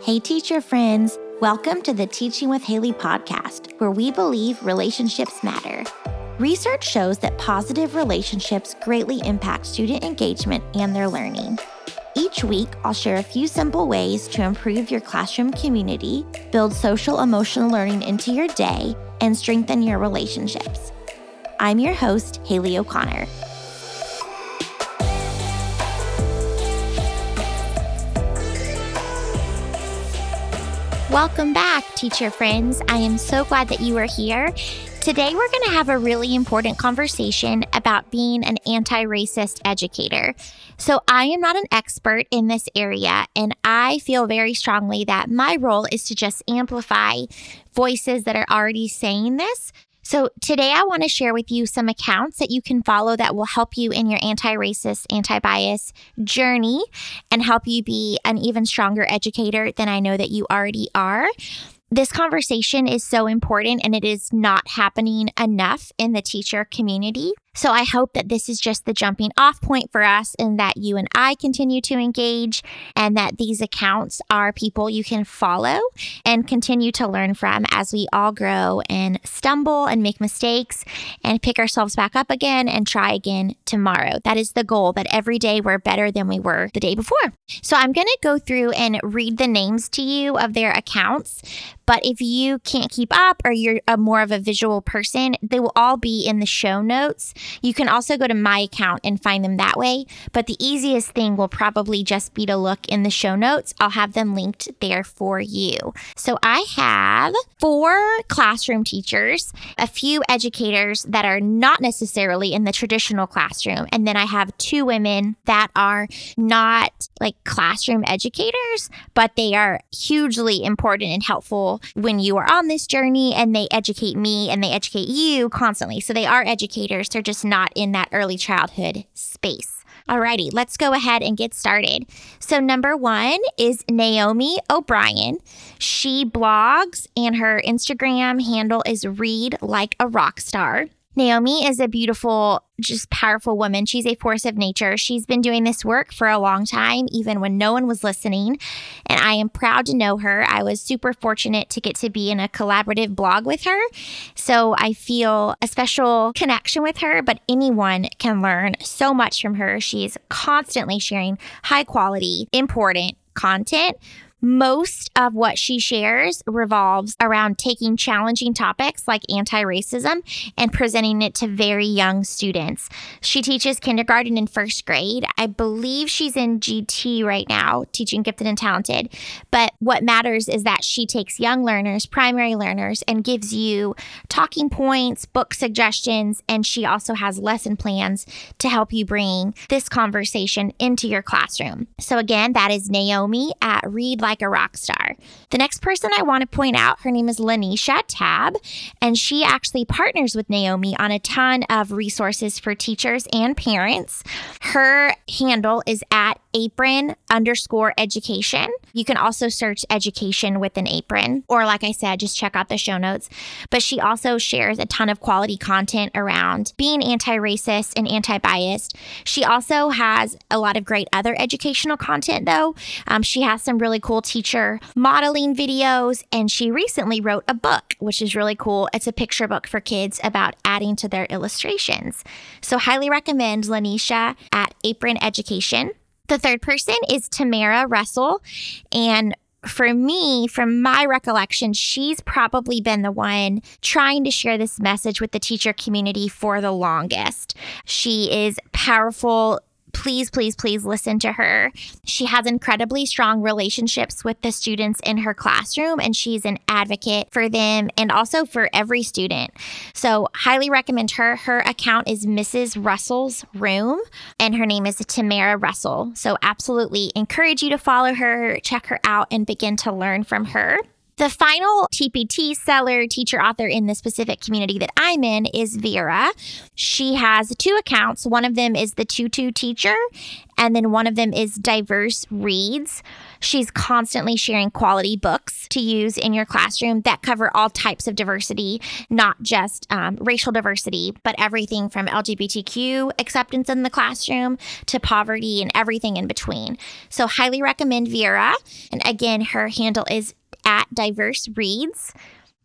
Hey, teacher friends. Welcome to the Teaching with Haley podcast, where we believe relationships matter. Research shows that positive relationships greatly impact student engagement and their learning. Each week, I'll share a few simple ways to improve your classroom community, build social emotional learning into your day, and strengthen your relationships. I'm your host, Haley O'Connor. Welcome back, teacher friends. I am so glad that you are here. Today, we're going to have a really important conversation about being an anti racist educator. So, I am not an expert in this area, and I feel very strongly that my role is to just amplify voices that are already saying this so, today I want to share with you some accounts that you can follow that will help you in your anti racist, anti bias journey and help you be an even stronger educator than I know that you already are this conversation is so important and it is not happening enough in the teacher community. So I hope that this is just the jumping off point for us and that you and I continue to engage and that these accounts are people you can follow and continue to learn from as we all grow and stumble and make mistakes and pick ourselves back up again and try again tomorrow. That is the goal that every day we're better than we were the day before. So I'm going to go through and read the names to you of their accounts. But if you can't keep up or you're a more of a visual person, they will all be in the show notes. You can also go to my account and find them that way, but the easiest thing will probably just be to look in the show notes. I'll have them linked there for you. So I have four classroom teachers, a few educators that are not necessarily in the traditional classroom, and then I have two women that are not like classroom educators, but they are hugely important and helpful when you are on this journey and they educate me and they educate you constantly. So they are educators, they're just not in that early childhood space. Alrighty, let's go ahead and get started. So, number one is Naomi O'Brien. She blogs and her Instagram handle is Read Like a Rock Star. Naomi is a beautiful, just powerful woman. She's a force of nature. She's been doing this work for a long time, even when no one was listening. And I am proud to know her. I was super fortunate to get to be in a collaborative blog with her. So I feel a special connection with her, but anyone can learn so much from her. She's constantly sharing high quality, important content most of what she shares revolves around taking challenging topics like anti racism and presenting it to very young students. She teaches kindergarten and first grade. I believe she's in GT right now, teaching gifted and talented. But what matters is that she takes young learners, primary learners, and gives you talking points, book suggestions, and she also has lesson plans to help you bring this conversation into your classroom. So, again, that is Naomi at Read like a rock star. The next person I want to point out, her name is LaNesha Tabb, and she actually partners with Naomi on a ton of resources for teachers and parents. Her handle is at apron underscore education. You can also search education with an apron, or like I said, just check out the show notes. But she also shares a ton of quality content around being anti racist and anti biased. She also has a lot of great other educational content, though. Um, she has some really cool teacher modeling videos, and she recently wrote a book, which is really cool. It's a picture book for kids about adding to their illustrations. So, highly recommend LaNesha at Apron Education. The third person is Tamara Russell, and for me, from my recollection, she's probably been the one trying to share this message with the teacher community for the longest. She is powerful please, please, please listen to her. She has incredibly strong relationships with the students in her classroom, and she's an advocate for them and also for every student. So, highly recommend her. Her account is Mrs. Russell's Room, and her name is Tamara Russell. So, absolutely encourage you to follow her, check her out, and begin to learn from her. The final TPT seller, teacher, author in the specific community that I'm in is Vera. She has two accounts. One of them is the Tutu Teacher, and then one of them is Diverse Reads. She's constantly sharing quality books to use in your classroom that cover all types of diversity, not just um, racial diversity, but everything from LGBTQ acceptance in the classroom to poverty and everything in between. So, highly recommend Vera. And again, her handle is at Diverse Reads.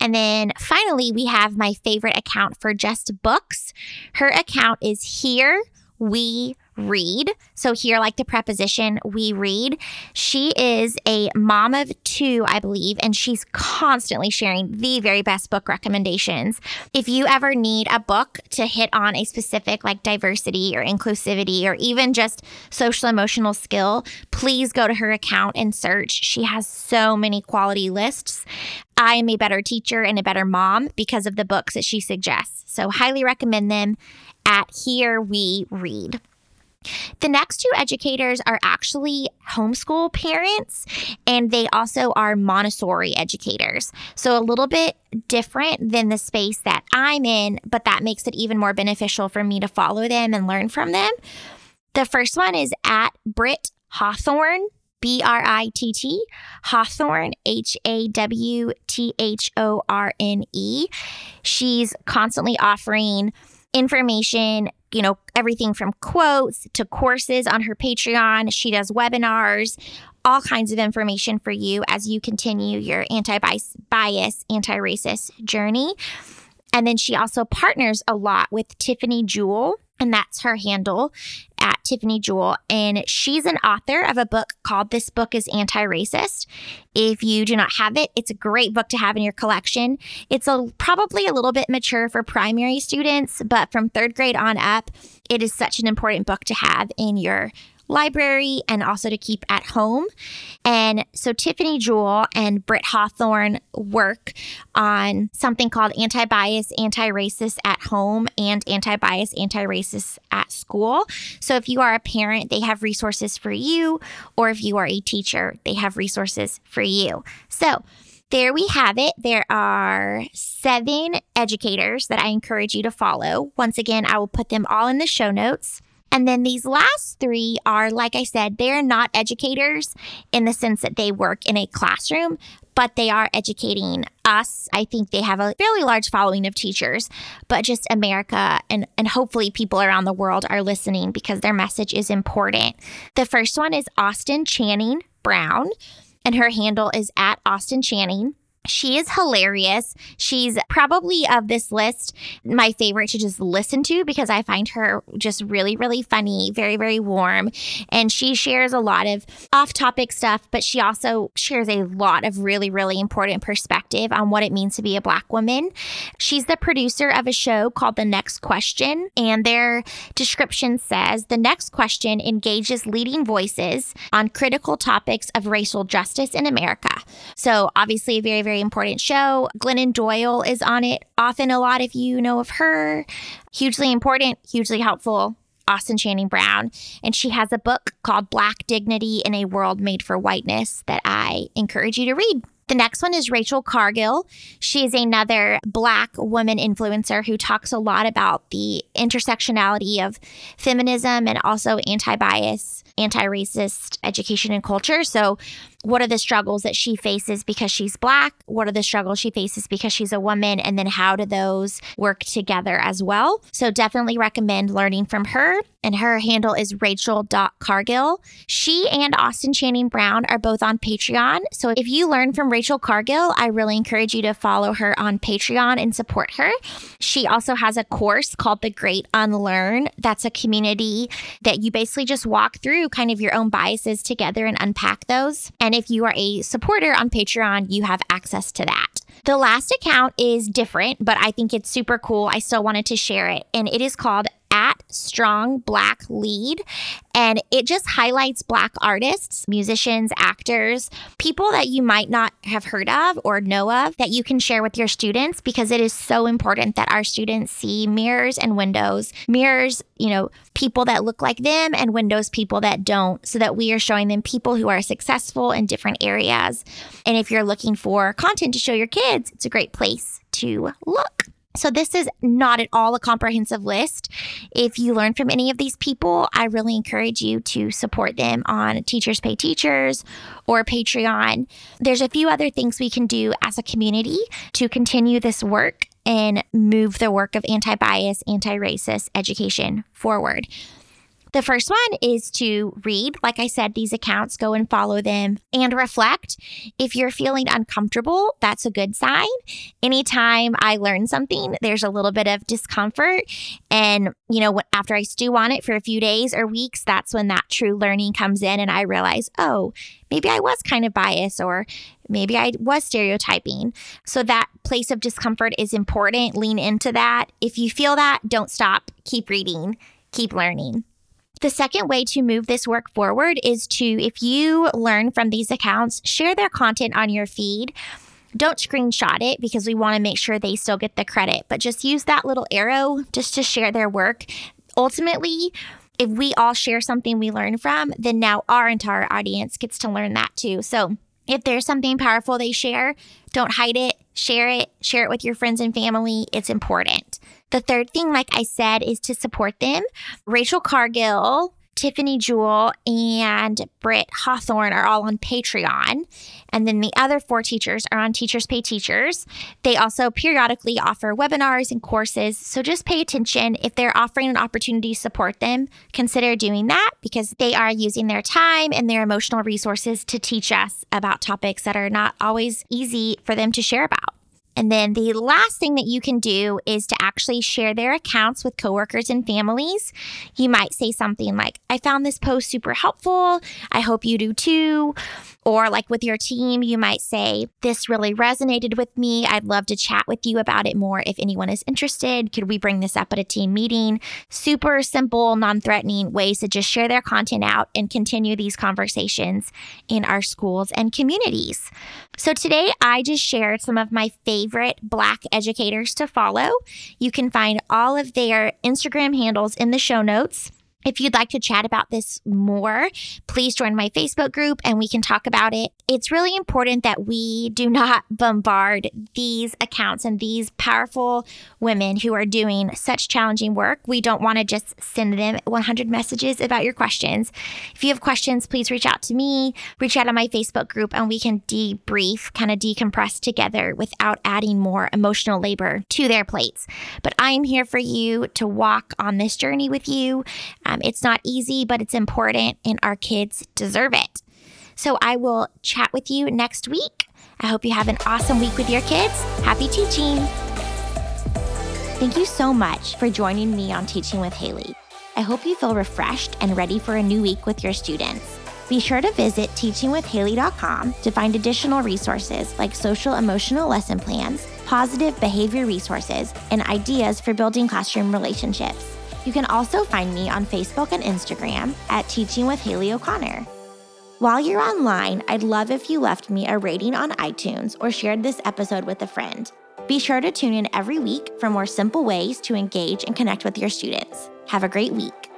And then finally, we have my favorite account for just books. Her account is Here We read. So, here, like the preposition, we read. She is a mom of two, I believe, and she's constantly sharing the very best book recommendations. If you ever need a book to hit on a specific like diversity or inclusivity or even just social emotional skill, please go to her account and search. She has so many quality lists. I am a better teacher and a better mom because of the books that she suggests. So, highly recommend them at Here We Read. The next two educators are actually homeschool parents and they also are Montessori educators. So a little bit different than the space that I'm in, but that makes it even more beneficial for me to follow them and learn from them. The first one is at Britt Hawthorne. B R I T T, Hawthorne, H A W T H O R N E. She's constantly offering information, you know, everything from quotes to courses on her Patreon. She does webinars, all kinds of information for you as you continue your anti bias, anti racist journey. And then she also partners a lot with Tiffany Jewell, and that's her handle at Tiffany Jewell. And she's an author of a book called This Book is Anti Racist. If you do not have it, it's a great book to have in your collection. It's a, probably a little bit mature for primary students, but from third grade on up, it is such an important book to have in your library and also to keep at home. And so Tiffany Jewell and Britt Hawthorne work on something called anti bias, anti racist at home and anti bias, anti racist at school. So if you are a parent, they have resources for you, or if you are a teacher, they have resources for you. So there we have it. There are seven educators that I encourage you to follow. Once again, I will put them all in the show notes. And then these last three are, like I said, they're not educators in the sense that they work in a classroom, but they are educating us. I think they have a fairly large following of teachers, but just America and, and hopefully people around the world are listening because their message is important. The first one is Austin Channing Brown, and her handle is at Austin Channing. She is hilarious. She's probably of this list my favorite to just listen to because I find her just really, really funny, very, very warm. And she shares a lot of off topic stuff, but she also shares a lot of really, really important perspective on what it means to be a Black woman. She's the producer of a show called The Next Question, and their description says The Next Question engages leading voices on critical topics of racial justice in America. So, obviously, very, very very important show. Glennon Doyle is on it often a lot if you know of her. Hugely important, hugely helpful. Austin Channing Brown. And she has a book called Black Dignity in a World Made for Whiteness that I encourage you to read. The next one is Rachel Cargle. She is another Black woman influencer who talks a lot about the intersectionality of feminism and also anti bias, anti racist education and culture. So, what are the struggles that she faces because she's Black? What are the struggles she faces because she's a woman? And then how do those work together as well? So, definitely recommend learning from her. And her handle is rachel.cargle. She and Austin Channing Brown are both on Patreon. So, if you learn from Rachel, Cargle, I really encourage you to follow her on Patreon and support her. She also has a course called The Great Unlearn. That's a community that you basically just walk through kind of your own biases together and unpack those. And if you are a supporter on Patreon, you have access to that. The last account is different, but I think it's super cool. I still wanted to share it. And it is called Strong Black Lead. And it just highlights Black artists, musicians, actors, people that you might not have heard of or know of that you can share with your students because it is so important that our students see mirrors and windows. Mirrors, you know, people that look like them and windows, people that don't, so that we are showing them people who are successful in different areas. And if you're looking for content to show your kids, it's a great place to look. So, this is not at all a comprehensive list. If you learn from any of these people, I really encourage you to support them on Teachers Pay Teachers or Patreon. There's a few other things we can do as a community to continue this work and move the work of anti bias, anti racist education forward. The first one is to read. Like I said, these accounts, go and follow them and reflect. If you're feeling uncomfortable, that's a good sign. Anytime I learn something, there's a little bit of discomfort. And, you know, after I stew on it for a few days or weeks, that's when that true learning comes in. And I realize, oh, maybe I was kind of biased or maybe I was stereotyping. So that place of discomfort is important. Lean into that. If you feel that, don't stop. Keep reading, keep learning. The second way to move this work forward is to, if you learn from these accounts, share their content on your feed. Don't screenshot it because we want to make sure they still get the credit, but just use that little arrow just to share their work. Ultimately, if we all share something we learn from, then now our entire audience gets to learn that too. So if there's something powerful they share, don't hide it, share it, share it with your friends and family. It's important. The third thing, like I said, is to support them. Rachel Cargle, Tiffany Jewell, and Britt Hawthorne are all on Patreon. And then the other four teachers are on Teachers Pay Teachers. They also periodically offer webinars and courses. So just pay attention. If they're offering an opportunity to support them, consider doing that because they are using their time and their emotional resources to teach us about topics that are not always easy for them to share about. And then the last thing that you can do is to actually share their accounts with coworkers and families. You might say something like, I found this post super helpful. I hope you do too. Or, like with your team, you might say, This really resonated with me. I'd love to chat with you about it more if anyone is interested. Could we bring this up at a team meeting? Super simple, non threatening ways to just share their content out and continue these conversations in our schools and communities. So, today I just shared some of my favorite Black educators to follow. You can find all of their Instagram handles in the show notes. If you'd like to chat about this more, please join my Facebook group and we can talk about it. It's really important that we do not bombard these accounts and these powerful women who are doing such challenging work. We don't want to just send them 100 messages about your questions. If you have questions, please reach out to me, reach out on my Facebook group, and we can debrief, kind of decompress together without adding more emotional labor to their plates. But I'm here for you to walk on this journey with you. Um, it's not easy, but it's important, and our kids deserve it. So I will chat with you next week. I hope you have an awesome week with your kids. Happy teaching. Thank you so much for joining me on Teaching with Haley. I hope you feel refreshed and ready for a new week with your students. Be sure to visit teachingwithhaley.com to find additional resources like social emotional lesson plans, positive behavior resources, and ideas for building classroom relationships. You can also find me on Facebook and Instagram at Teaching with Haley O'Connor. While you're online, I'd love if you left me a rating on iTunes or shared this episode with a friend. Be sure to tune in every week for more simple ways to engage and connect with your students. Have a great week.